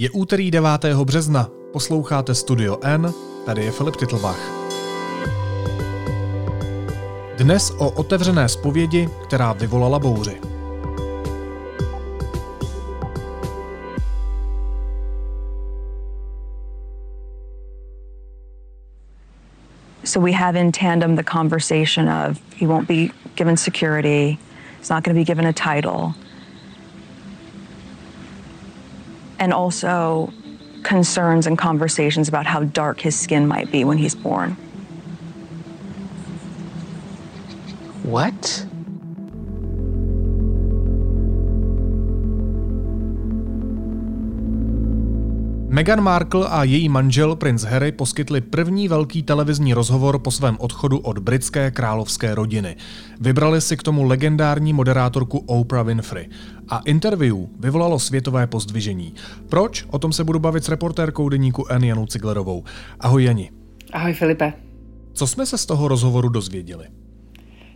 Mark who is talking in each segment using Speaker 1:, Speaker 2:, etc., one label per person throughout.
Speaker 1: Je úterý 9. března, posloucháte Studio N, tady je Filip Titlbach. Dnes o otevřené zpovědi, která vyvolala bouři.
Speaker 2: So we have in tandem the conversation of he won't be given security, he's not going to be given a title. And also concerns and conversations about how dark his skin might be when he's born.
Speaker 3: What?
Speaker 1: Meghan Markle a její manžel princ Harry poskytli první velký televizní rozhovor po svém odchodu od britské královské rodiny. Vybrali si k tomu legendární moderátorku Oprah Winfrey. A interview vyvolalo světové pozdvižení. Proč? O tom se budu bavit s reportérkou deníku N. Janou Ciglerovou. Ahoj Jani.
Speaker 4: Ahoj Filipe.
Speaker 1: Co jsme se z toho rozhovoru dozvěděli?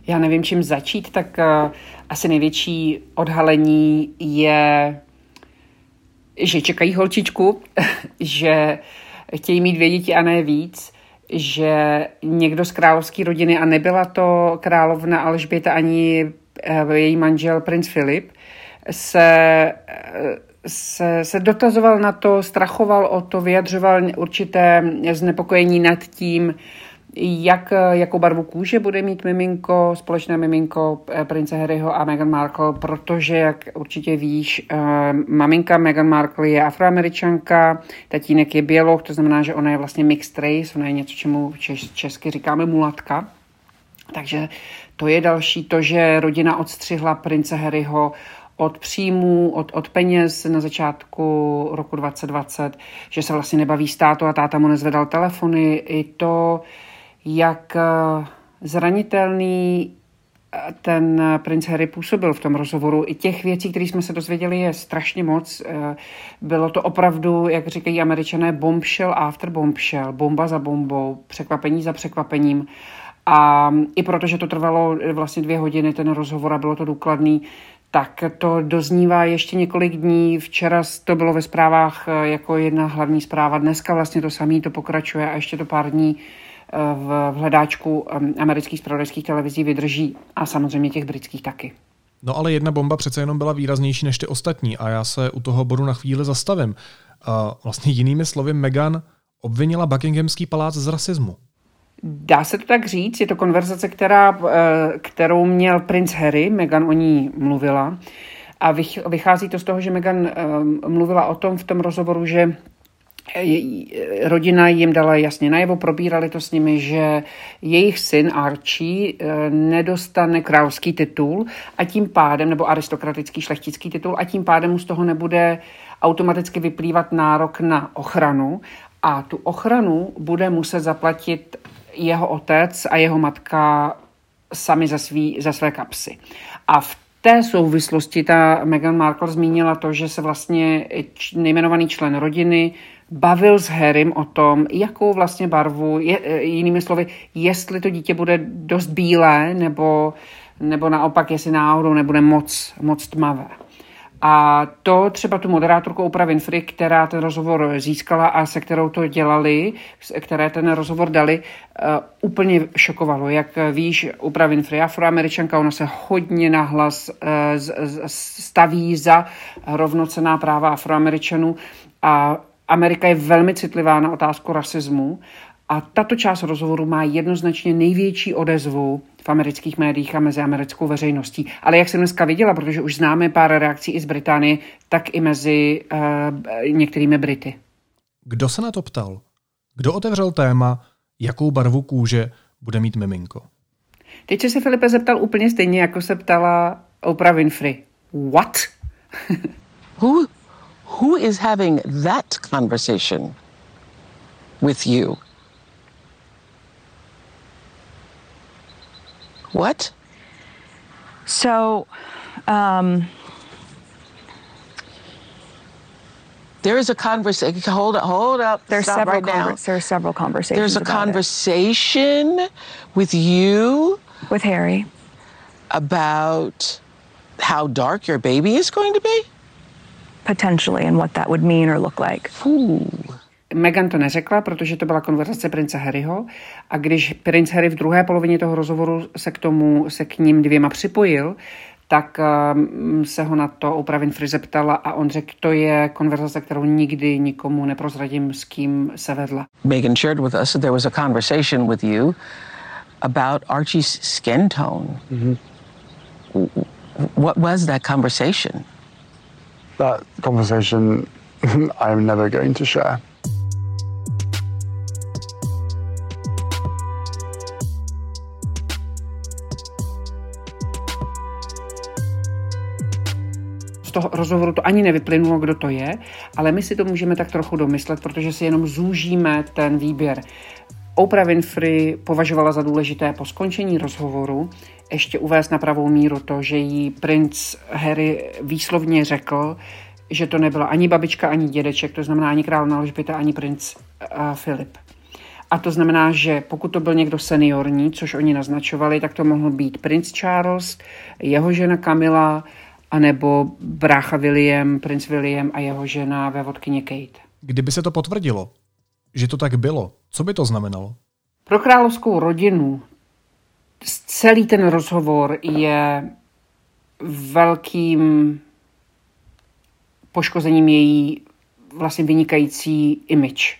Speaker 4: Já nevím, čím začít, tak uh, asi největší odhalení je že čekají holčičku, že chtějí mít dvě děti a ne víc, že někdo z královské rodiny, a nebyla to královna Alžběta ani eh, její manžel princ Filip, se, eh, se, se dotazoval na to, strachoval o to, vyjadřoval určité znepokojení nad tím, jak, jakou barvu kůže bude mít miminko, společné miminko eh, prince Harryho a Meghan Markle, protože, jak určitě víš, eh, maminka Meghan Markle je afroameričanka, tatínek je běloch, to znamená, že ona je vlastně mixed race, ona je něco, čemu čes, česky říkáme mulatka. Takže to je další to, že rodina odstřihla prince Harryho od příjmů, od, od peněz na začátku roku 2020, že se vlastně nebaví státu a táta mu nezvedal telefony. I to, jak eh, zranitelný eh, ten princ Harry působil v tom rozhovoru. I těch věcí, které jsme se dozvěděli, je strašně moc. Eh, bylo to opravdu, jak říkají američané, bombshell after bombshell, bomba za bombou, překvapení za překvapením. A i protože to trvalo vlastně dvě hodiny, ten rozhovor a bylo to důkladný, tak to doznívá ještě několik dní. Včera to bylo ve zprávách jako jedna hlavní zpráva. Dneska vlastně to samé to pokračuje a ještě to pár dní v hledáčku amerických spravodajských televizí vydrží a samozřejmě těch britských taky.
Speaker 1: No ale jedna bomba přece jenom byla výraznější než ty ostatní a já se u toho bodu na chvíli zastavím. A vlastně jinými slovy Meghan obvinila Buckinghamský palác z rasismu.
Speaker 4: Dá se to tak říct, je to konverzace, která, eh, kterou měl princ Harry, Meghan o ní mluvila. A vychází to z toho, že Meghan mluvila o tom v tom rozhovoru, že rodina jim dala jasně najevo, probírali to s nimi, že jejich syn Archie eh, nedostane královský titul a tím pádem, nebo aristokratický šlechtický titul a tím pádem mu z toho nebude automaticky vyplývat nárok na ochranu a tu ochranu bude muset zaplatit jeho otec a jeho matka sami za, svý, za své kapsy. A v té souvislosti ta Meghan Markle zmínila to, že se vlastně nejmenovaný člen rodiny bavil s Harrym o tom, jakou vlastně barvu, je, e, jinými slovy, jestli to dítě bude dost bílé, nebo, nebo naopak, jestli náhodou nebude moc, moc tmavé. A to třeba tu moderátorku Oprah Winfrey, která ten rozhovor získala a se kterou to dělali, které ten rozhovor dali, uh, úplně šokovalo. Jak víš, Oprah Winfrey, afroameričanka, ona se hodně nahlas uh, staví za rovnocená práva afroameričanů a Amerika je velmi citlivá na otázku rasismu a tato část rozhovoru má jednoznačně největší odezvu v amerických médiích a mezi americkou veřejností. Ale jak jsem dneska viděla, protože už známe pár reakcí i z Británie, tak i mezi uh, některými Brity.
Speaker 1: Kdo se na to ptal? Kdo otevřel téma, jakou barvu kůže bude mít miminko?
Speaker 4: Teď se Filipe zeptal úplně stejně, jako se ptala Oprah Winfrey. What?
Speaker 3: Who Who is having that conversation with you? What?
Speaker 2: So, um,
Speaker 3: there is a conversation. Hold up, hold up.
Speaker 2: There's
Speaker 3: Stop
Speaker 2: several
Speaker 3: right now.
Speaker 2: There are several conversations.
Speaker 3: There's a conversation it. with you,
Speaker 2: with Harry,
Speaker 3: about how dark your baby is going to be.
Speaker 2: potentially and what that would mean or look like.
Speaker 4: Meghan to neřekla, protože to byla konverzace prince Harryho a když princ Harry v druhé polovině toho rozhovoru se k tomu, se k ním dvěma připojil, tak um, se ho na to Oprah Winfrey zeptala a on řekl, to je konverzace, kterou nikdy nikomu neprozradím, s kým se vedla.
Speaker 3: Megan shared with us that there was a conversation with you about Archie's skin tone. Mm-hmm. What was that conversation?
Speaker 5: That conversation I'm never going to share.
Speaker 4: Toho rozhovoru to ani nevyplynulo, kdo to je, ale my si to můžeme tak trochu domyslet, protože si jenom zúžíme ten výběr. Oprah Winfrey považovala za důležité po skončení rozhovoru ještě uvést na pravou míru to, že jí princ Harry výslovně řekl, že to nebyla ani babička, ani dědeček, to znamená ani král Alžběta, ani princ uh, Filip. A to znamená, že pokud to byl někdo seniorní, což oni naznačovali, tak to mohl být princ Charles, jeho žena Kamila, anebo brácha William, princ William a jeho žena ve vodkyně Kate.
Speaker 1: Kdyby se to potvrdilo, že to tak bylo, co by to znamenalo?
Speaker 4: Pro královskou rodinu celý ten rozhovor je velkým poškozením její vlastně vynikající image.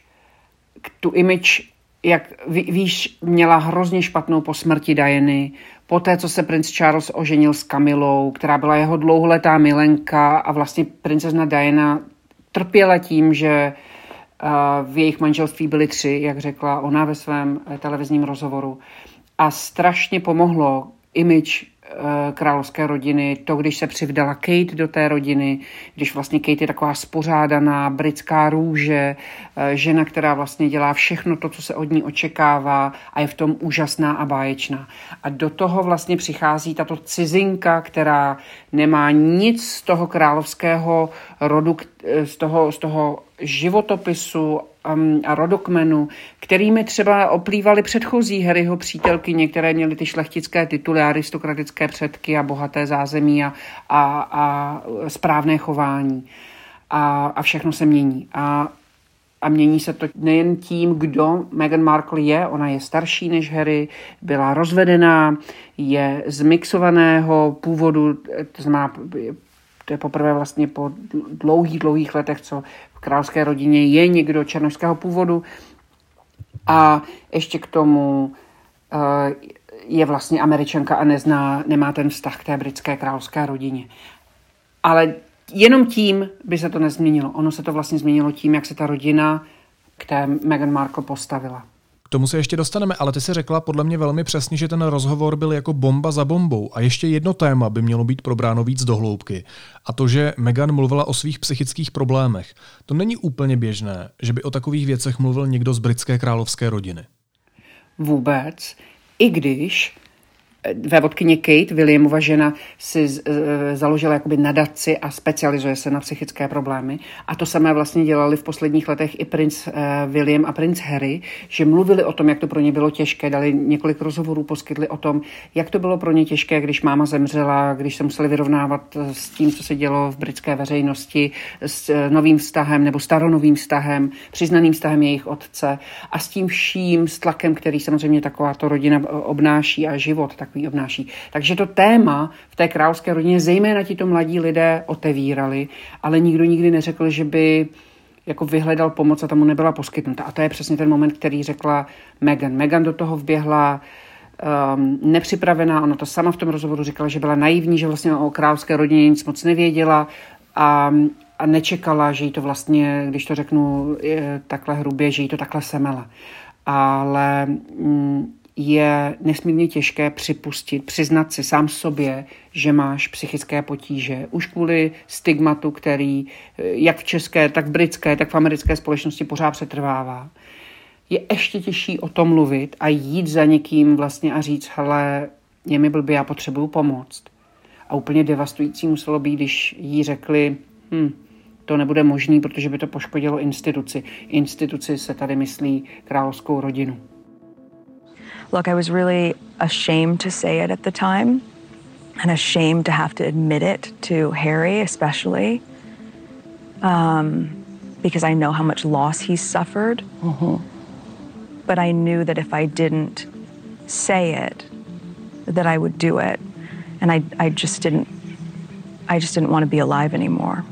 Speaker 4: Tu image, jak víš, měla hrozně špatnou po smrti Diany, Poté, co se princ Charles oženil s Kamilou, která byla jeho dlouholetá milenka a vlastně princezna Diana trpěla tím, že v jejich manželství byly tři, jak řekla ona ve svém eh, televizním rozhovoru. A strašně pomohlo image Eh, královské rodiny, to, když se přivdala Kate do té rodiny, když vlastně Kate je taková spořádaná, britská růže, eh, žena, která vlastně dělá všechno to, co se od ní očekává a je v tom úžasná a báječná. A do toho vlastně přichází tato cizinka, která nemá nic z toho královského rodu, eh, z toho, z toho životopisu a rodokmenu, kterými třeba oplývaly předchozí Harryho přítelky, některé měly ty šlechtické tituly, aristokratické předky a bohaté zázemí a, a, a správné chování. A, a všechno se mění. A, a mění se to nejen tím, kdo Meghan Markle je, ona je starší než Harry, byla rozvedená, je z mixovaného původu, to znamená to je poprvé vlastně po dlouhých, dlouhých letech, co v královské rodině je někdo černožského původu. A ještě k tomu eh, je vlastně američanka a nezná, nemá ten vztah k té britské královské rodině. Ale jenom tím by se to nezměnilo. Ono se to vlastně změnilo tím, jak se ta rodina k té Meghan Markle postavila.
Speaker 1: K tomu se ještě dostaneme, ale ty si řekla podle mě velmi přesně, že ten rozhovor byl jako bomba za bombou. A ještě jedno téma by mělo být probráno víc do hloubky. A to, že Meghan mluvila o svých psychických problémech. To není úplně běžné, že by o takových věcech mluvil někdo z britské královské rodiny.
Speaker 4: Vůbec. I když ve vodkyně Kate, Williamova žena, si e, založila jakoby nadaci a specializuje se na psychické problémy. A to samé vlastně dělali v posledních letech i princ e, William a princ Harry, že mluvili o tom, jak to pro ně bylo těžké, dali několik rozhovorů, poskytli o tom, jak to bylo pro ně těžké, když máma zemřela, když se museli vyrovnávat s tím, co se dělo v britské veřejnosti, s e, novým vztahem nebo staronovým vztahem, přiznaným vztahem jejich otce a s tím vším, s tlakem, který samozřejmě takováto rodina obnáší a život, tak takový obnáší. Takže to téma v té královské rodině zejména tito mladí lidé otevírali, ale nikdo nikdy neřekl, že by jako vyhledal pomoc a tomu nebyla poskytnuta. A to je přesně ten moment, který řekla Megan. Megan do toho vběhla um, nepřipravená, ona to sama v tom rozhovoru říkala, že byla naivní, že vlastně o královské rodině nic moc nevěděla a, a nečekala, že jí to vlastně, když to řeknu takhle hrubě, že jí to takhle semela. Ale mm, je nesmírně těžké připustit, přiznat si sám sobě, že máš psychické potíže. Už kvůli stigmatu, který jak v české, tak v britské, tak v americké společnosti pořád přetrvává. Je ještě těžší o tom mluvit a jít za někým vlastně a říct, hele, je mi blbě, já potřebuju pomoct. A úplně devastující muselo být, když jí řekli, hm, to nebude možný, protože by to poškodilo instituci. Instituci se tady myslí královskou rodinu.
Speaker 2: Look, I was really ashamed to say it at the time and ashamed to have to admit it to Harry, especially. um, because I know how much loss he's suffered. Mm-hmm. But I knew that if I didn't say it, that I would do it. And I, I just didn't I just didn't want to be alive anymore.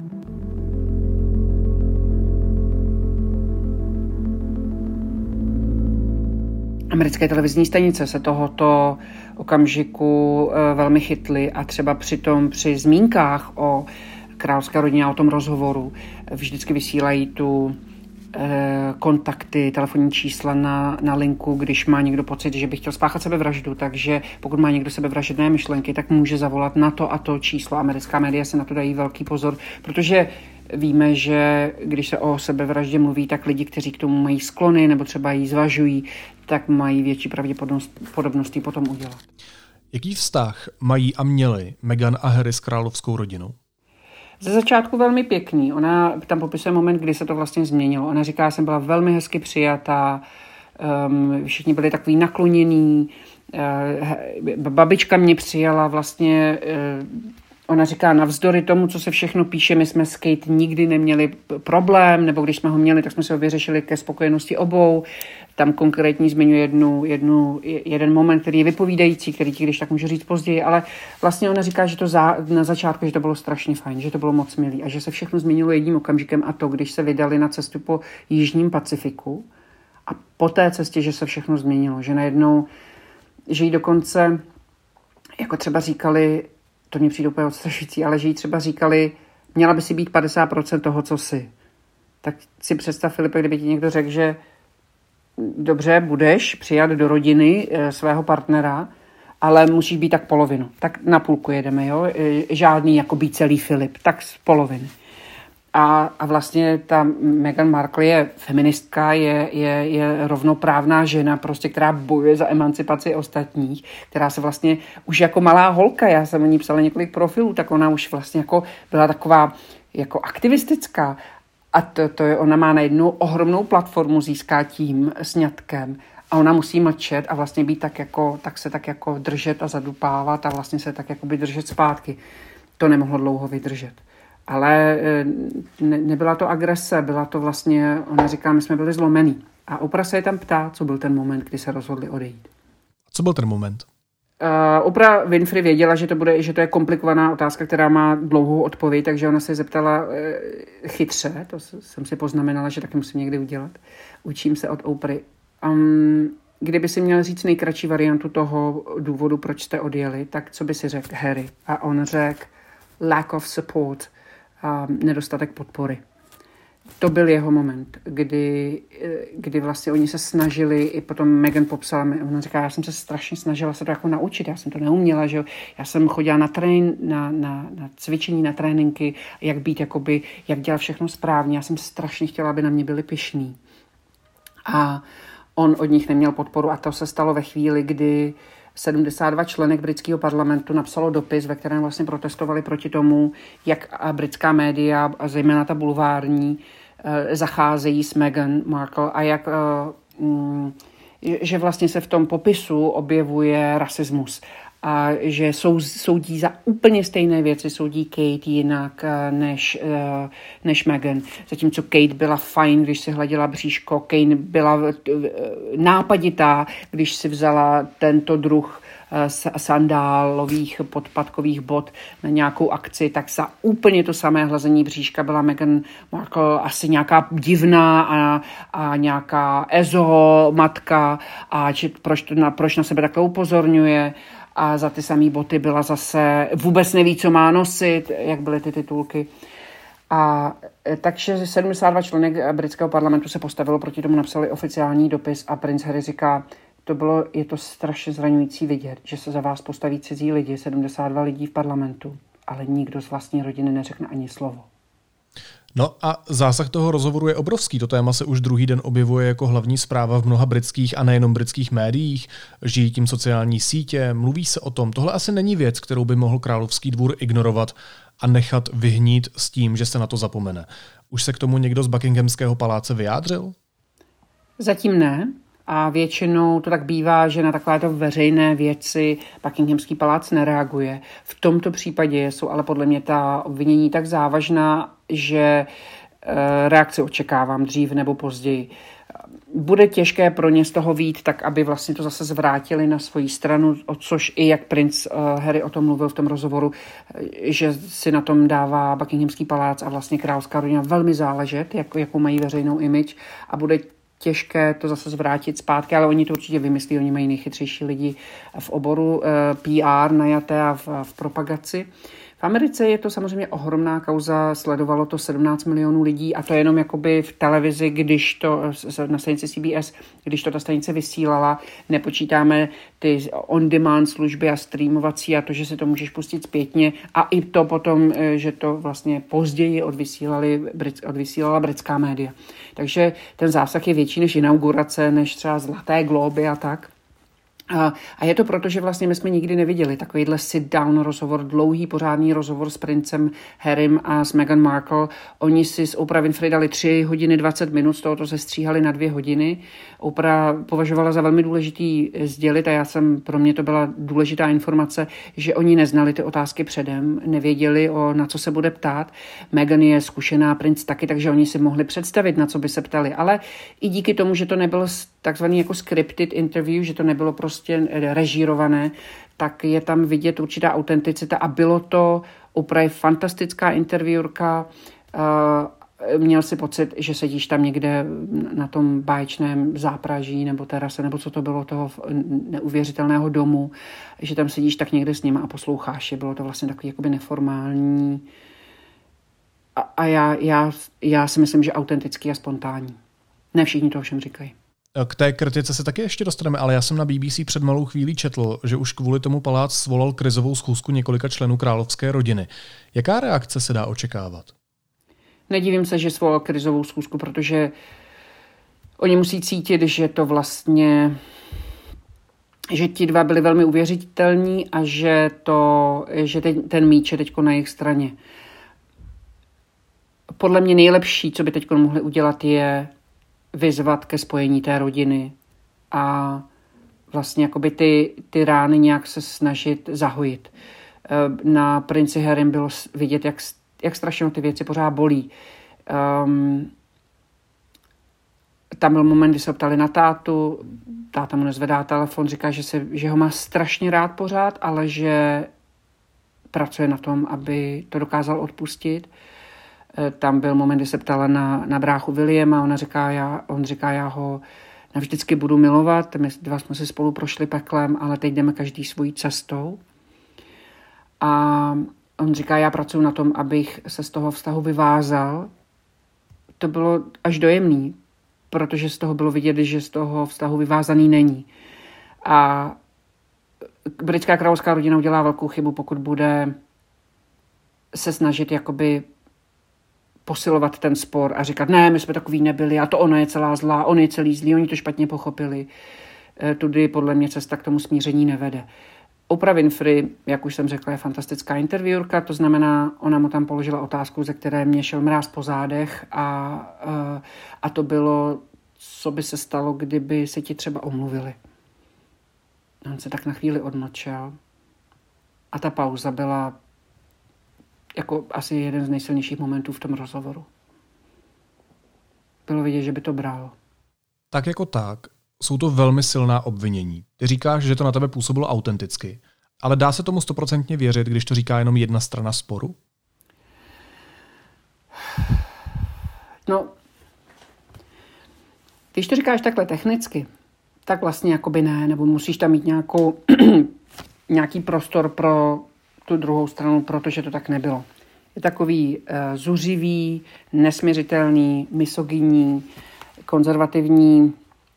Speaker 4: Americké televizní stanice se tohoto okamžiku eh, velmi chytly a třeba přitom při zmínkách o královské rodině a o tom rozhovoru vždycky vysílají tu eh, kontakty, telefonní čísla na, na linku, když má někdo pocit, že by chtěl spáchat sebevraždu. Takže pokud má někdo sebevražedné myšlenky, tak může zavolat na to a to číslo. Americká média se na to dají velký pozor, protože Víme, že když se o sebevraždě mluví, tak lidi, kteří k tomu mají sklony nebo třeba ji zvažují, tak mají větší pravděpodobnost ji potom udělat.
Speaker 1: Jaký vztah mají a měli Meghan a Harry s královskou rodinou?
Speaker 4: Ze začátku velmi pěkný. Ona tam popisuje moment, kdy se to vlastně změnilo. Ona říká, že jsem byla velmi hezky přijatá, um, všichni byli takový naklonění, uh, babička mě přijala vlastně uh, Ona říká, navzdory tomu, co se všechno píše, my jsme s Kate nikdy neměli problém, nebo když jsme ho měli, tak jsme se ho vyřešili ke spokojenosti obou. Tam konkrétní zmiňuje jednu, jednu, jeden moment, který je vypovídající, který ti když tak můžu říct později, ale vlastně ona říká, že to za, na začátku, že to bylo strašně fajn, že to bylo moc milý a že se všechno změnilo jedním okamžikem a to, když se vydali na cestu po Jižním Pacifiku a po té cestě, že se všechno změnilo, že najednou, že jí dokonce jako třeba říkali, to mě přijde úplně odstrašující, ale že jí třeba říkali, měla by si být 50% toho, co si. Tak si představ, Filipe, kdyby ti někdo řekl, že dobře, budeš přijat do rodiny eh, svého partnera, ale musíš být tak polovinu. Tak na půlku jedeme, jo? Eh, žádný jako být celý Filip, tak z poloviny. A, a vlastně ta Meghan Markle je feministka, je, je, je rovnoprávná žena, prostě, která bojuje za emancipaci ostatních, která se vlastně už jako malá holka, já jsem o ní psala několik profilů, tak ona už vlastně jako byla taková jako aktivistická. A to, to je, ona má na jednu ohromnou platformu, získá tím sňatkem a ona musí mlčet a vlastně být tak jako, tak se tak jako držet a zadupávat a vlastně se tak jako by držet zpátky. To nemohlo dlouho vydržet. Ale eh, ne, nebyla to agrese, byla to vlastně, ona říká, my jsme byli zlomený. A Oprah se je tam ptá, co byl ten moment, kdy se rozhodli odejít.
Speaker 1: Co byl ten moment?
Speaker 4: Uh, Oprah Winfrey věděla, že to, bude, že to je komplikovaná otázka, která má dlouhou odpověď, takže ona se zeptala uh, chytře, to jsem si poznamenala, že taky musím někdy udělat. Učím se od Oprah. Um, kdyby si měl říct nejkratší variantu toho důvodu, proč jste odjeli, tak co by si řekl Harry? A on řekl lack of support a nedostatek podpory. To byl jeho moment, kdy, kdy vlastně oni se snažili, i potom Megan popsala, ona říká, já jsem se strašně snažila se to jako naučit, já jsem to neuměla, že jo? já jsem chodila na, trén, na, na, na cvičení, na tréninky, jak být, jakoby, jak dělat všechno správně, já jsem strašně chtěla, aby na mě byli pišní. A on od nich neměl podporu a to se stalo ve chvíli, kdy uh, 72 členek britského parlamentu napsalo dopis, ve kterém vlastně protestovali proti tomu, jak britská média, a zejména ta bulvární, eh, zacházejí s Meghan Markle a jak eh, mm, že vlastně se v tom popisu objevuje rasismus a že sou, soudí za úplně stejné věci, soudí Kate jinak eh, než, než Meghan. Zatímco Kate byla fajn, když si hladila bříško, Kate byla nápaditá, když si vzala tento druh sandálových podpadkových bot na nějakou akci, tak za úplně to samé hlazení bříška byla Meghan Markle asi nějaká divná a, a nějaká ezo matka a či, proč, to na, proč na sebe takhle upozorňuje a za ty samé boty byla zase, vůbec neví, co má nosit, jak byly ty titulky. A e, takže 72 členek britského parlamentu se postavilo proti tomu, napsali oficiální dopis a princ Harry říká, to bylo, je to strašně zraňující vidět, že se za vás postaví cizí lidi, 72 lidí v parlamentu, ale nikdo z vlastní rodiny neřekne ani slovo.
Speaker 1: No a zásah toho rozhovoru je obrovský. To téma se už druhý den objevuje jako hlavní zpráva v mnoha britských a nejenom britských médiích. Žijí tím sociální sítě, mluví se o tom. Tohle asi není věc, kterou by mohl královský dvůr ignorovat a nechat vyhnít s tím, že se na to zapomene. Už se k tomu někdo z Buckinghamského paláce vyjádřil?
Speaker 4: Zatím ne. A většinou to tak bývá, že na takovéto veřejné věci Buckinghamský palác nereaguje. V tomto případě jsou ale podle mě ta obvinění tak závažná, že reakci očekávám dřív nebo později bude těžké pro ně z toho vít, tak aby vlastně to zase zvrátili na svoji stranu, o což i jak princ uh, Harry o tom mluvil v tom rozhovoru, eh, že si na tom dává Buckinghamský palác a vlastně královská rodina velmi záležet, jak, jakou mají veřejnou image a bude těžké to zase zvrátit zpátky, ale oni to určitě vymyslí, oni mají nejchytřejší lidi v oboru eh, PR najaté a v, v propagaci. Uh, v Americe je to samozřejmě ohromná kauza, sledovalo to 17 milionů lidí a to jenom jakoby v televizi, když to na stanici CBS, když to ta stanice vysílala, nepočítáme ty on-demand služby a streamovací a to, že si to můžeš pustit zpětně a i to potom, eh, že to vlastně později odvysílali, odvysílala britská média. Takže ten zásah je větší než inaugurace, než třeba Zlaté globy a tak. A, je to proto, že vlastně my jsme nikdy neviděli takovýhle sit-down rozhovor, dlouhý pořádný rozhovor s princem Harrym a s Meghan Markle. Oni si s Oprah Winfrey dali 3 hodiny 20 minut, z tohoto se stříhali na dvě hodiny. Oprah považovala za velmi důležitý sdělit a já jsem, pro mě to byla důležitá informace, že oni neznali ty otázky předem, nevěděli, o, na co se bude ptát. Meghan je zkušená, princ taky, takže oni si mohli představit, na co by se ptali. Ale i díky tomu, že to nebylo takzvaný jako scripted interview, že to nebylo prostě režírované, tak je tam vidět určitá autenticita a bylo to opravdu fantastická interviewrka. Uh, měl si pocit, že sedíš tam někde na tom báječném zápraží nebo terase, nebo co to bylo toho neuvěřitelného domu, že tam sedíš tak někde s ním a posloucháš je. Bylo to vlastně takový jakoby neformální a, a já, já, já si myslím, že autentický a spontánní. Ne všichni to všem říkají.
Speaker 1: K té kritice se taky ještě dostaneme, ale já jsem na BBC před malou chvílí četl, že už kvůli tomu palác svolal krizovou schůzku několika členů královské rodiny. Jaká reakce se dá očekávat?
Speaker 4: Nedivím se, že svolal krizovou schůzku, protože oni musí cítit, že to vlastně že ti dva byli velmi uvěřitelní a že, to, že ten, ten míč je teď na jejich straně. Podle mě nejlepší, co by teď mohli udělat, je vyzvat ke spojení té rodiny a vlastně jakoby ty, ty rány nějak se snažit zahojit. Eh, na princi Harrym bylo vidět, jak, jak strašně ty věci pořád bolí. Um, tam byl moment, kdy se ptali na tátu, táta mu nezvedá telefon, říká, že, se, že ho má strašně rád pořád, ale že pracuje na tom, aby to dokázal odpustit. Eh, tam byl moment, kdy se ptala na, na bráchu Williama ona říká, já, on říká, já ho navždycky budu milovat, my dva jsme si spolu prošli peklem, ale teď jdeme každý svojí cestou. A on říká, já pracuji na tom, abych se z toho vztahu vyvázal. To bylo až dojemný, protože z toho bylo vidět, že z toho vztahu vyvázaný není. A britská královská rodina udělá velkou chybu, pokud bude se snažit jakoby posilovat ten spor a říkat, ne, my jsme takový nebyli a to ona je celá zlá, on je celý zlý, oni to špatně pochopili. E, tudy podle mě cesta k tomu smíření nevede. Oprah Winfrey, jak už jsem řekla, je fantastická interviewrka, to znamená, ona mu tam položila otázku, ze které mě šel mráz po zádech a, e, a to bylo, co by se stalo, kdyby se ti třeba omluvili. On se tak na chvíli odmlčel a ta pauza byla jako asi jeden z nejsilnějších momentů v tom rozhovoru. Bylo vidět, že by to bral.
Speaker 1: Tak jako tak, jsou to velmi silná obvinění. Ty říkáš, že to na tebe působilo autenticky, ale dá se tomu stoprocentně věřit, když to říká jenom jedna strana sporu?
Speaker 4: No, když to říkáš takhle technicky, tak vlastně jakoby ne, nebo musíš tam mít nějakou, nějaký prostor pro tu druhou stranu, protože to tak nebylo. Je takový uh, zuřivý, nesměřitelný, misogyní, konzervativní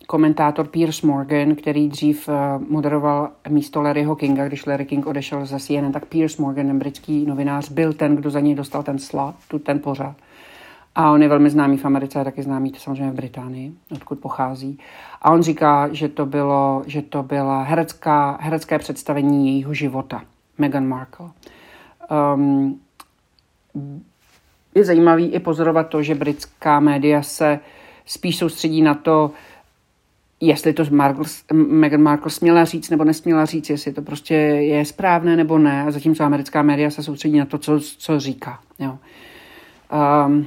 Speaker 4: komentátor Piers Morgan, který dřív uh, moderoval místo Larryho Kinga, když Larry King odešel ze CNN, tak Piers Morgan, britský novinář, byl ten, kdo za něj dostal ten slot, tu, ten pořad. A on je velmi známý v Americe a taky známý samozřejmě v Británii, odkud pochází. A on říká, že to bylo, že to byla herecká, herecké představení jejího života. Meghan Markle. Um, je zajímavý i pozorovat to, že britská média se spíš soustředí na to, jestli to Markle, Meghan Markle směla říct nebo nesměla říct, jestli to prostě je správné nebo ne, a zatímco americká média se soustředí na to, co, co říká. Jo. Um,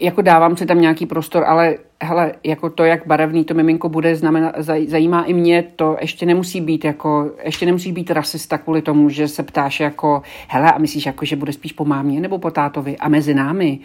Speaker 4: jako dávám si tam nějaký prostor, ale hele, jako to, jak barevný to miminko bude, znamená, zajímá i mě, to ještě nemusí být jako, ještě nemusí být rasista kvůli tomu, že se ptáš jako, hele, a myslíš jako, že bude spíš po mámě nebo po tátovi a mezi námi,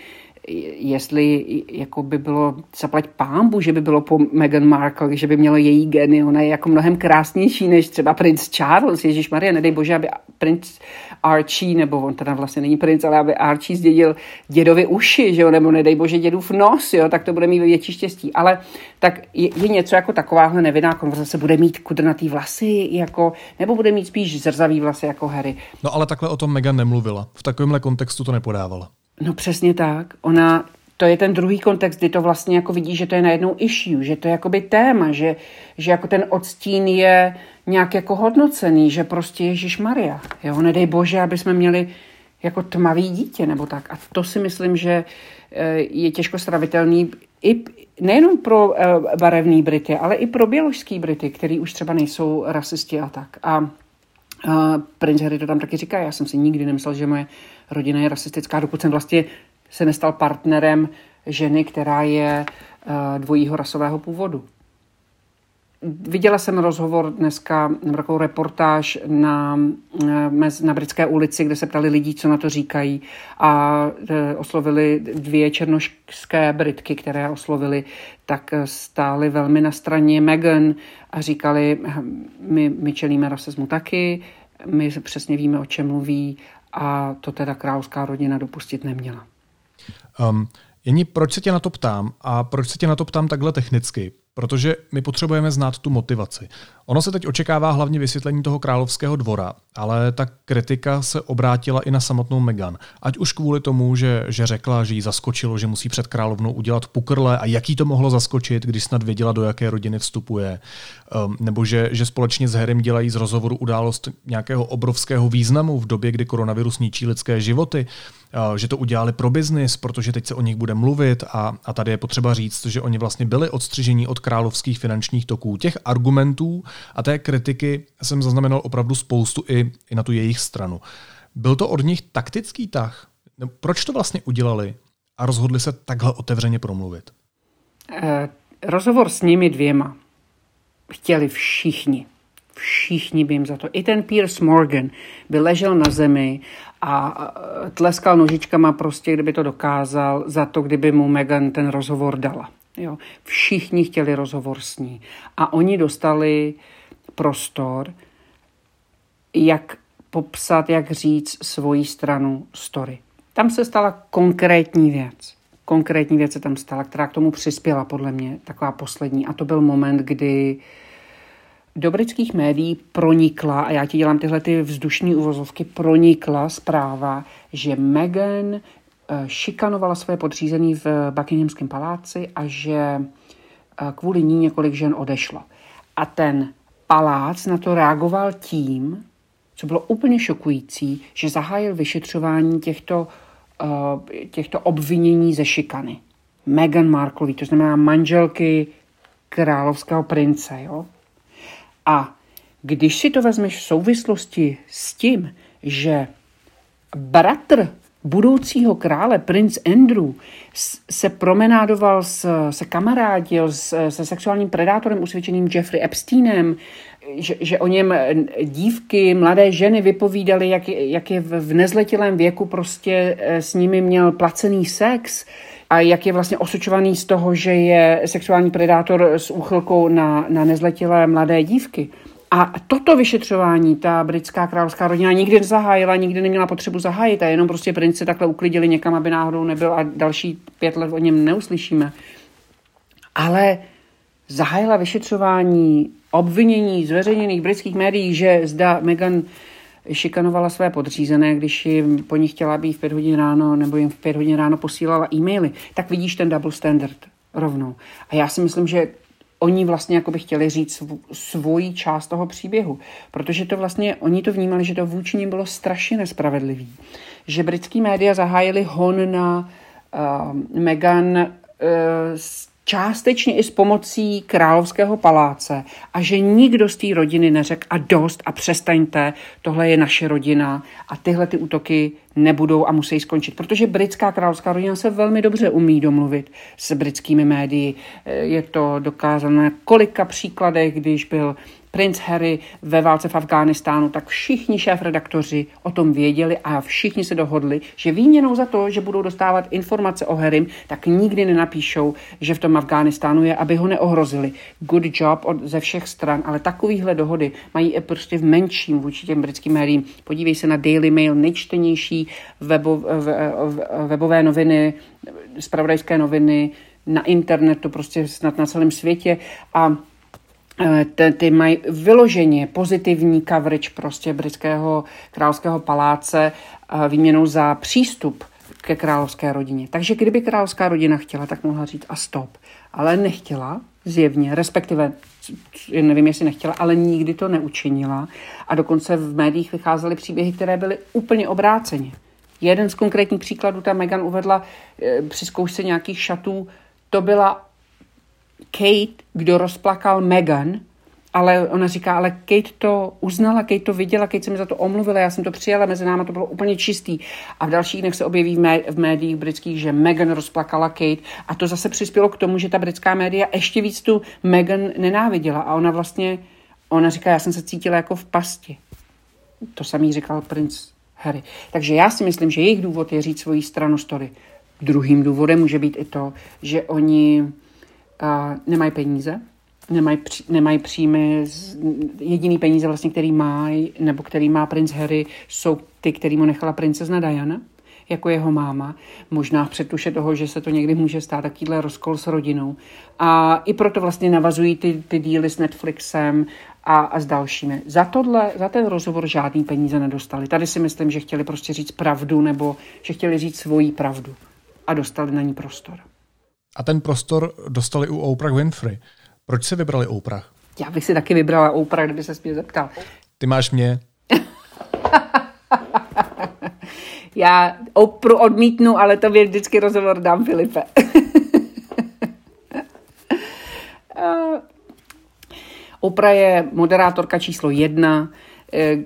Speaker 4: jestli jako by bylo, zaplať pámbu, že by bylo po Meghan Markle, že by mělo její geny, ona je jako mnohem krásnější než třeba princ Charles, Ježíš Maria, nedej bože, aby princ Archie, nebo on teda vlastně není princ, ale aby Archie zdědil dědovi uši, že jo, nebo nedej bože dědův nos, jo, tak to bude mít větší štěstí. Ale tak je, je něco jako takováhle nevinná konverzace, bude mít kudrnatý vlasy, jako, nebo bude mít spíš zrzavý vlasy jako Harry.
Speaker 1: No ale takhle o tom Meghan nemluvila. V takovémhle kontextu to nepodávala.
Speaker 4: No přesně tak. Ona, to je ten druhý kontext, kdy to vlastně jako vidí, že to je najednou issue, že to je jakoby téma, že, že jako ten odstín je nějak jako hodnocený, že prostě Ježíš Maria. Jo, nedej bože, aby jsme měli jako tmavý dítě nebo tak. A to si myslím, že eh, je těžko stravitelný i nejenom pro eh, barevný Brity, ale i pro běložský Brity, který už třeba nejsou rasisti a tak. A a princ Harry to tam taky říká, já jsem si nikdy nemyslel, že moje rodina je rasistická, dokud jsem vlastně se nestal partnerem ženy, která je uh, dvojího rasového původu. Viděla jsem rozhovor dneska, takovou reportáž na, eh, na Britské ulici, kde se ptali lidí, co na to říkají a eh, oslovili dvě černošské Britky, které oslovili, tak stály velmi na straně Meghan a říkali, hm, my, my čelíme rasismu taky, my přesně víme, o čem mluví a to teda královská rodina dopustit neměla.
Speaker 1: Um, Jení, proč se tě na to ptám a proč se tě na to ptám takhle technicky? Protože my potřebujeme znát tu motivaci. Ono se teď očekává hlavně vysvětlení toho královského dvora, ale ta kritika se obrátila i na samotnou Meghan. Ať už kvůli tomu, že, že řekla, že jí zaskočilo, že musí před královnou udělat pukrle a jaký to mohlo zaskočit, když snad věděla, do jaké rodiny vstupuje. Um, nebo že, že společně s Harrym dělají z rozhovoru událost nějakého obrovského významu v době, kdy koronavirus ničí lidské životy. Uh, že to udělali pro biznis, protože teď se o nich bude mluvit a, a tady je potřeba říct, že oni vlastně byli odstřižení od královských finančních toků. Těch argumentů a té kritiky jsem zaznamenal opravdu spoustu i, i na tu jejich stranu. Byl to od nich taktický tah? Proč to vlastně udělali a rozhodli se takhle otevřeně promluvit?
Speaker 4: Eh, rozhovor s nimi dvěma chtěli všichni. Všichni by jim za to. I ten Pierce Morgan by ležel na zemi a tleskal nožičkama prostě, kdyby to dokázal, za to, kdyby mu Megan ten rozhovor dala. Jo. Všichni chtěli rozhovor s ní. A oni dostali prostor, jak popsat, jak říct svoji stranu story. Tam se stala konkrétní věc. Konkrétní věc se tam stala, která k tomu přispěla, podle mě, taková poslední. A to byl moment, kdy do britských médií pronikla, a já ti dělám tyhle ty vzdušní uvozovky, pronikla zpráva, že Meghan šikanovala své podřízený v Buckinghamském paláci a že eh, kvůli ní několik žen odešlo. A ten palác na to reagoval tím, co bylo úplně šokující, že zahájil vyšetřování těchto, eh, těchto obvinění ze šikany. Meghan Markle, to znamená manželky královského prince. Jo? A když si to vezmeš v souvislosti s tím, že bratr budoucího krále, princ Andrew, se promenádoval, s, se kamarádil s, se sexuálním predátorem usvědčeným Jeffrey Epsteinem, že, že o něm dívky, mladé ženy vypovídaly, jak, jak je v nezletilém věku prostě eh, s nimi měl placený sex a jak je vlastně osočovaný z toho, že je sexuální predátor s úchylkou na, na nezletilé mladé dívky. A toto vyšetřování ta britská královská rodina nikdy nezahájila, nikdy neměla potřebu zahájit a jenom prostě princi takhle uklidili někam, aby náhodou nebyl a další pět let o něm neuslyšíme. Ale zahájila vyšetřování obvinění zveřejněných britských médií, že zda Meghan šikanovala své podřízené, když jim po nich chtěla být v pět hodin ráno nebo jim v pět hodin ráno posílala e-maily, tak vidíš ten double standard rovnou. A já si myslím, že oni vlastně jako by chtěli říct svoji část toho příběhu. Protože to vlastně, oni to vnímali, že to vůči ním bylo strašně nespravedlivý. Že britský média zahájili hon na uh, Meghan uh, částečně i s pomocí královského paláce a že nikdo z té rodiny neřekl a dost a přestaňte, tohle je naše rodina a tyhle ty útoky nebudou a musí skončit. Protože britská královská rodina se velmi dobře umí domluvit s britskými médii. Je to dokázané kolika příkladech, když byl princ Harry ve válce v Afghánistánu, tak všichni šéf-redaktoři o tom věděli a všichni se dohodli, že výměnou za to, že budou dostávat informace o Harrym, tak nikdy nenapíšou, že v tom Afghánistánu je, aby ho neohrozili. Good job od, ze všech stran, ale takovýhle dohody mají i prostě v menším vůči těm britským médiím. Podívej se na Daily Mail, nejčtenější webo, webové noviny, spravodajské noviny, na internetu, prostě snad na celém světě a ty, ty mají vyloženě pozitivní coverage prostě britského královského paláce eh, výměnou za přístup ke královské rodině. Takže kdyby královská rodina chtěla, tak mohla říct a stop. Ale nechtěla, zjevně, respektive nevím, jestli nechtěla, ale nikdy to neučinila. A dokonce v médiích vycházely příběhy, které byly úplně obráceně. Jeden z konkrétních příkladů ta Megan uvedla eh, při zkoušce nějakých šatů, to byla Kate, kdo rozplakal Megan, ale ona říká, ale Kate to uznala, Kate to viděla, Kate se mi za to omluvila, já jsem to přijala, mezi náma to bylo úplně čistý. A v dalších dnech se objeví v, mé- v médiích britských, že Megan rozplakala Kate a to zase přispělo k tomu, že ta britská média ještě víc tu Megan nenáviděla a ona vlastně, ona říká, já jsem se cítila jako v pasti. To samý říkal princ Harry. Takže já si myslím, že jejich důvod je říct svoji stranu story. Druhým důvodem může být i to, že oni nemají peníze, nemají, nemají příjmy, jediný peníze vlastně, který má, nebo který má princ Harry, jsou ty, který mu nechala princezna Diana, jako jeho máma. Možná v předtuše toho, že se to někdy může stát takovýhle rozkol s rodinou. A i proto vlastně navazují ty, ty díly s Netflixem a, a s dalšími. Za, tohle, za ten rozhovor žádný peníze nedostali. Tady si myslím, že chtěli prostě říct pravdu nebo že chtěli říct svoji pravdu a dostali na ní prostor.
Speaker 1: A ten prostor dostali u Oprah Winfrey. Proč si vybrali Oprah?
Speaker 4: Já bych si taky vybrala Oprah, kdyby se mě zeptal.
Speaker 1: Ty máš mě.
Speaker 4: Já Opru odmítnu, ale to vždycky rozhovor dám Filipe. Oprah je moderátorka číslo jedna.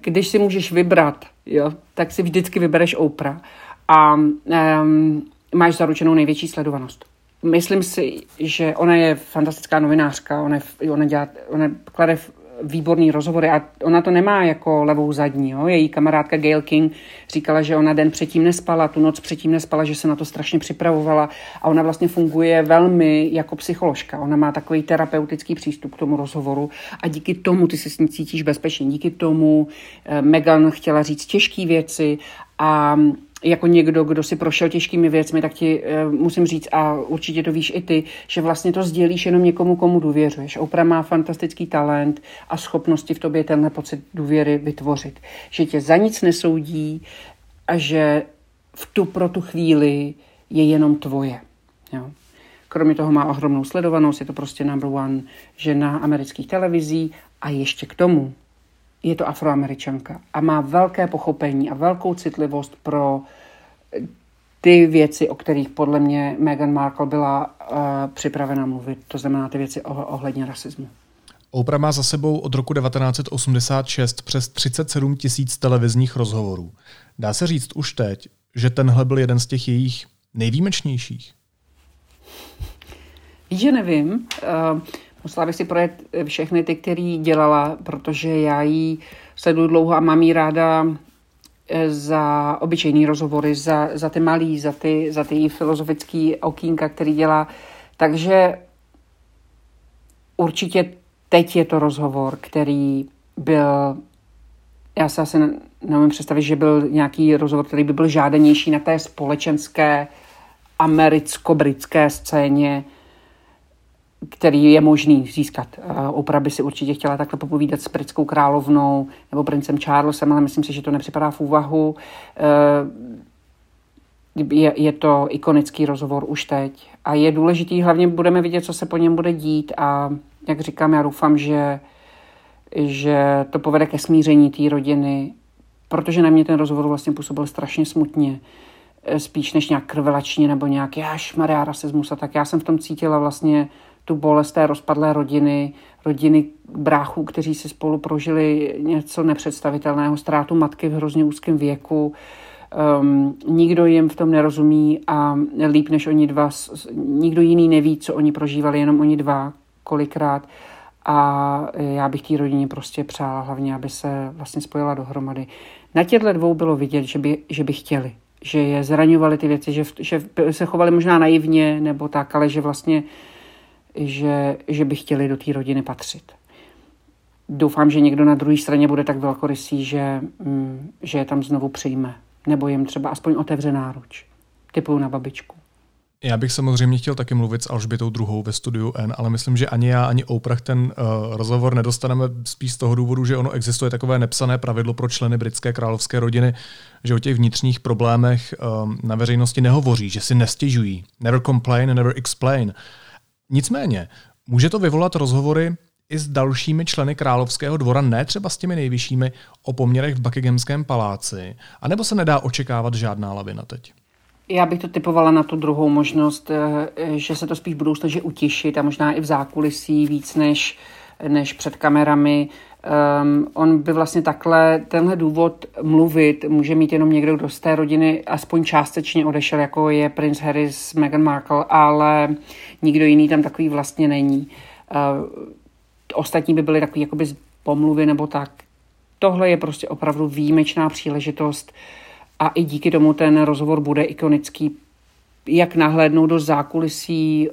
Speaker 4: Když si můžeš vybrat, jo, tak si vždycky vybereš Oprah. A um, máš zaručenou největší sledovanost myslím si, že ona je fantastická novinářka, ona, ona, dělá, ona klade výborný rozhovory a ona to nemá jako levou zadní. Jo? Její kamarádka Gail King říkala, že ona den předtím nespala, tu noc předtím nespala, že se na to strašně připravovala a ona vlastně funguje velmi jako psycholožka. Ona má takový terapeutický přístup k tomu rozhovoru a díky tomu ty se s ní cítíš bezpečně. Díky tomu eh, Megan chtěla říct těžké věci a jako někdo, kdo si prošel těžkými věcmi, tak ti uh, musím říct, a určitě to víš i ty, že vlastně to sdělíš jenom někomu, komu důvěřuješ. Oprah má fantastický talent a schopnosti v tobě tenhle pocit důvěry vytvořit. Že tě za nic nesoudí a že v tu pro tu chvíli je jenom tvoje. Jo. Kromě toho má ohromnou sledovanost, je to prostě number one žena amerických televizí a ještě k tomu je to afroameričanka a má velké pochopení a velkou citlivost pro ty věci, o kterých podle mě Meghan Markle byla uh, připravena mluvit, to znamená ty věci oh- ohledně rasismu.
Speaker 1: Oprah má za sebou od roku 1986 přes 37 tisíc televizních rozhovorů. Dá se říct už teď, že tenhle byl jeden z těch jejich nejvýjimečnějších?
Speaker 4: Že nevím. Uh, Musela bych si projet všechny ty, které dělala, protože já jí sleduju dlouho a mám jí ráda eh, za obyčejný rozhovory, za, za ty malý, za ty, za ty filozofický okýnka, který dělá. Takže určitě teď je to rozhovor, který byl, já se asi neumím představit, že byl nějaký rozhovor, který by byl žádanější na té společenské americko-britské scéně, který je možný získat. Oprah by si určitě chtěla takhle popovídat s britskou královnou nebo princem Charlesem, ale myslím si, že to nepřipadá v úvahu. Eh, je, je to ikonický rozhovor už teď a je důležitý, hlavně budeme vidět, co se po něm bude dít a jak říkám, já doufám, že, že to povede ke smíření té rodiny, protože na mě ten rozhovor vlastně působil strašně smutně spíš než nějak krvelační nebo nějaký až Maria rasismus a tak. Já jsem v tom cítila vlastně tu bolest té rozpadlé rodiny, rodiny bráchů, kteří si spolu prožili něco nepředstavitelného, ztrátu matky v hrozně úzkém věku. Um, nikdo jim v tom nerozumí a líp než oni dva, nikdo jiný neví, co oni prožívali, jenom oni dva kolikrát. A já bych té rodině prostě přála hlavně, aby se vlastně spojila dohromady. Na těchto dvou bylo vidět, že by, že by chtěli, že je zraňovali ty věci, že, že se chovali možná naivně nebo tak, ale že vlastně že, že by chtěli do té rodiny patřit. Doufám, že někdo na druhé straně bude tak velkorysý, že, mm, že je tam znovu přijme. Nebo jim třeba aspoň otevře náruč. Typu na babičku.
Speaker 1: Já bych samozřejmě chtěl taky mluvit s Alžbětou druhou ve studiu N, ale myslím, že ani já, ani Oprah ten uh, rozhovor nedostaneme spíš z toho důvodu, že ono existuje takové nepsané pravidlo pro členy britské královské rodiny, že o těch vnitřních problémech um, na veřejnosti nehovoří, že si nestěžují. Never complain, never explain. Nicméně, může to vyvolat rozhovory i s dalšími členy královského dvora, ne třeba s těmi nejvyššími, o poměrech v Buckinghamském paláci, anebo se nedá očekávat žádná lavina teď?
Speaker 4: Já bych to typovala na tu druhou možnost, eh, že se to spíš budou snažit utišit a možná i v zákulisí víc než, než před kamerami. Um, on by vlastně takhle, tenhle důvod mluvit může mít jenom někdo, kdo z té rodiny aspoň částečně odešel, jako je prince Harry s Meghan Markle, ale nikdo jiný tam takový vlastně není. Uh, ostatní by byly takový jakoby pomluvy nebo tak. Tohle je prostě opravdu výjimečná příležitost a i díky tomu ten rozhovor bude ikonický, jak nahlédnout do zákulisí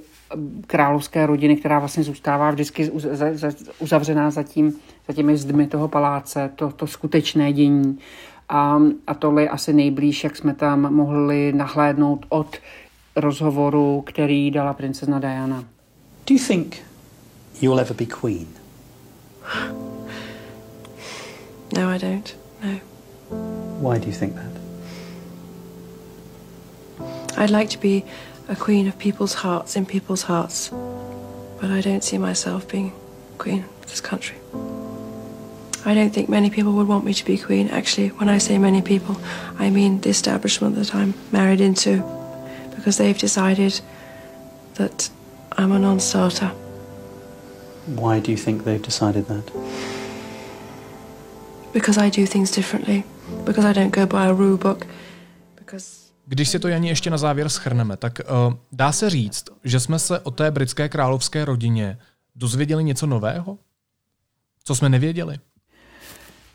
Speaker 4: královské rodiny, která vlastně zůstává vždycky uzavřená za, tím, za těmi zdmi toho paláce, to, to skutečné dění. A, a tohle je asi nejblíž, jak jsme tam mohli nahlédnout od rozhovoru, který dala princezna Diana.
Speaker 6: Do you think you'll ever be queen?
Speaker 7: No, I don't. No.
Speaker 6: Why do you think that?
Speaker 7: I'd like to be a queen of people's hearts in people's hearts, but I don't see myself being queen of this country. I don't think many people would want me to be queen. Actually, when I say many people, I mean the establishment that I'm married into, because they've decided that I'm a non starter.
Speaker 6: Why do you think they've decided that?
Speaker 7: Because I do things differently, because I don't go by a rule book, because
Speaker 1: Když si to Janí ještě na závěr schrneme, tak uh, dá se říct, že jsme se o té britské královské rodině dozvěděli něco nového? Co jsme nevěděli?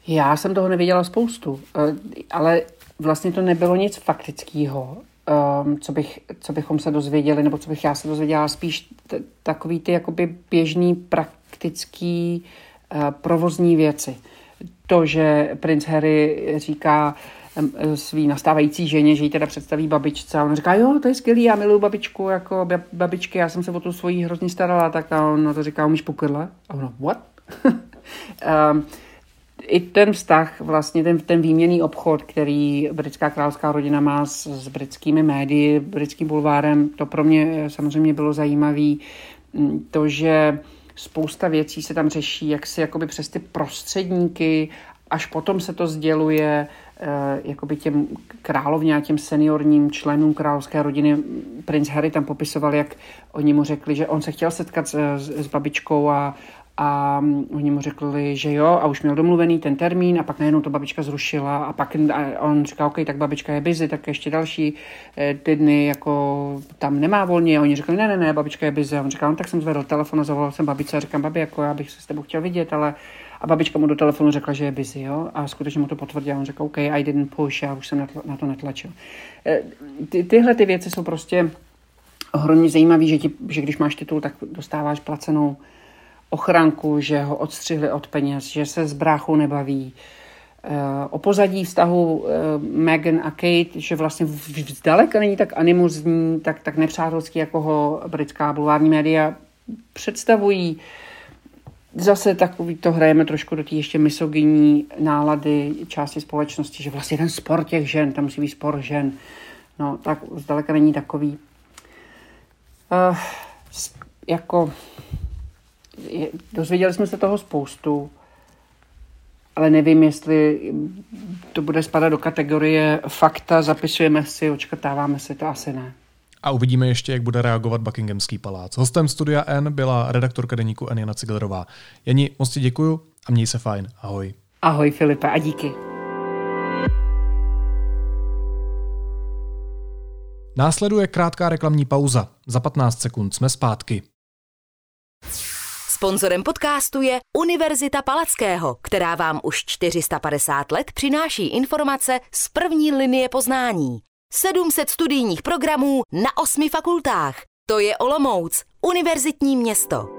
Speaker 4: Já jsem toho nevěděla spoustu, eh, ale vlastně to nebylo nic faktického, ehm, co, bych, co bychom se dozvěděli, nebo co bych já se dozvěděla, spíš t- takový ty jakoby běžný, praktický, uh, provozní věci. To, že princ Harry říká, svý nastávající ženě, že ji teda představí babičce a on říká, jo, to je skvělý, já miluju babičku, jako babičky, já jsem se o tu svoji hrozně starala, tak a on na to říká, umíš pokydle? A ono, what? um, i ten vztah, vlastně ten, ten výměný obchod, který britská královská rodina má s, s britskými médii, britským bulvárem, to pro mě eh, samozřejmě bylo zajímavé. Mm, to, že spousta věcí se tam řeší, jak si jakoby přes ty prostředníky, až potom se to sděluje Eh, jakoby těm královně a těm seniorním členům královské rodiny. Prince Harry tam popisoval, jak oni mu řekli, že on se chtěl setkat s, s babičkou a, a oni mu řekli, že jo, a už měl domluvený ten termín a pak najednou to babička zrušila a pak on říká, OK, tak babička je busy, tak ještě další eh, ty dny jako tam nemá volně a oni řekli, ne, ne, ne, babička je busy a on říká, no tak jsem zvedl telefon a zavolal jsem babičce a říkám, babi, jako já bych se s tebou chtěl vidět, ale a babička mu do telefonu řekla, že je busy, jo? A skutečně mu to potvrdila. On řekl, OK, I didn't push, já už jsem na to netlačil. Eh, ty, tyhle ty věci jsou prostě ohromně zajímavé, že, že když máš titul, tak dostáváš placenou ochranku, že ho odstřihli od peněz, že se s bráchou nebaví. Eh, o pozadí vztahu eh, Meghan a Kate, že vlastně zdaleka není tak animuzní, tak, tak nepřátelský, jako ho britská bulvární média představují zase takový to hrajeme trošku do té ještě misogyní nálady části společnosti, že vlastně ten spor těch žen, tam musí být spor žen, no tak zdaleka není takový. Uh, jako je, dozvěděli jsme se toho spoustu ale nevím, jestli to bude spadat do kategorie fakta, zapisujeme si, očkrtáváme si, to asi ne.
Speaker 1: A uvidíme ještě, jak bude reagovat Buckinghamský palác. Hostem studia N byla redaktorka deníku N Jana Ciglerová. Jani, moc ti děkuju a měj se fajn. Ahoj.
Speaker 4: Ahoj Filipe a díky.
Speaker 1: Následuje krátká reklamní pauza. Za 15 sekund jsme zpátky.
Speaker 8: Sponzorem podcastu je Univerzita Palackého, která vám už 450 let přináší informace z první linie poznání. 700 studijních programů na osmi fakultách. To je Olomouc, univerzitní město.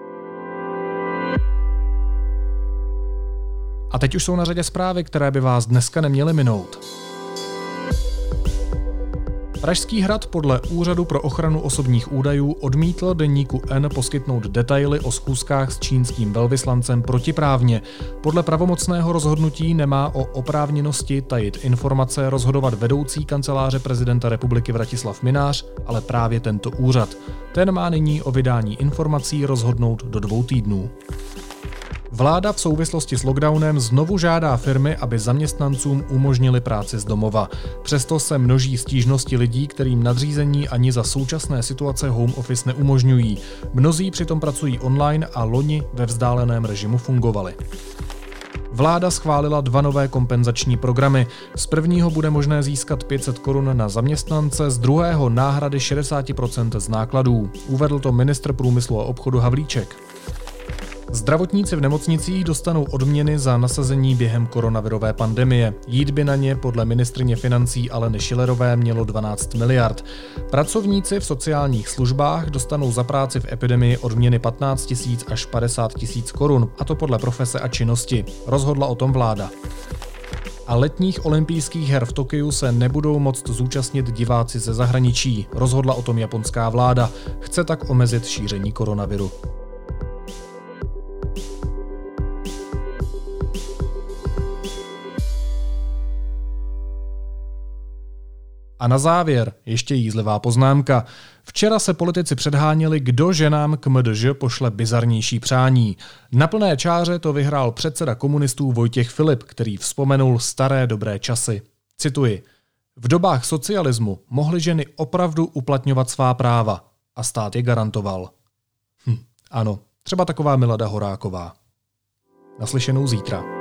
Speaker 1: A teď už jsou na řadě zprávy, které by vás dneska neměly minout. Pražský hrad podle Úřadu pro ochranu osobních údajů odmítl denníku N poskytnout detaily o schůzkách s čínským velvyslancem protiprávně. Podle pravomocného rozhodnutí nemá o oprávněnosti tajit informace rozhodovat vedoucí kanceláře prezidenta republiky Vratislav Minář, ale právě tento úřad. Ten má nyní o vydání informací rozhodnout do dvou týdnů. Vláda v souvislosti s lockdownem znovu žádá firmy, aby zaměstnancům umožnili práci z domova. Přesto se množí stížnosti lidí, kterým nadřízení ani za současné situace home office neumožňují. Mnozí přitom pracují online a loni ve vzdáleném režimu fungovali. Vláda schválila dva nové kompenzační programy. Z prvního bude možné získat 500 korun na zaměstnance, z druhého náhrady 60% z nákladů. Uvedl to ministr průmyslu a obchodu Havlíček. Zdravotníci v nemocnicích dostanou odměny za nasazení během koronavirové pandemie. Jít by na ně podle ministrně financí Aleny Šilerové mělo 12 miliard. Pracovníci v sociálních službách dostanou za práci v epidemii odměny 15 tisíc až 50 tisíc korun, a to podle profese a činnosti. Rozhodla o tom vláda a letních olympijských her v Tokiu se nebudou moct zúčastnit diváci ze zahraničí. Rozhodla o tom japonská vláda. Chce tak omezit šíření koronaviru. A na závěr ještě jízlivá poznámka. Včera se politici předháněli, kdo ženám k MDŽ pošle bizarnější přání. Na plné čáře to vyhrál předseda komunistů Vojtěch Filip, který vzpomenul staré dobré časy. Cituji. V dobách socialismu mohly ženy opravdu uplatňovat svá práva a stát je garantoval. Hm, ano, třeba taková Milada Horáková. Naslyšenou zítra.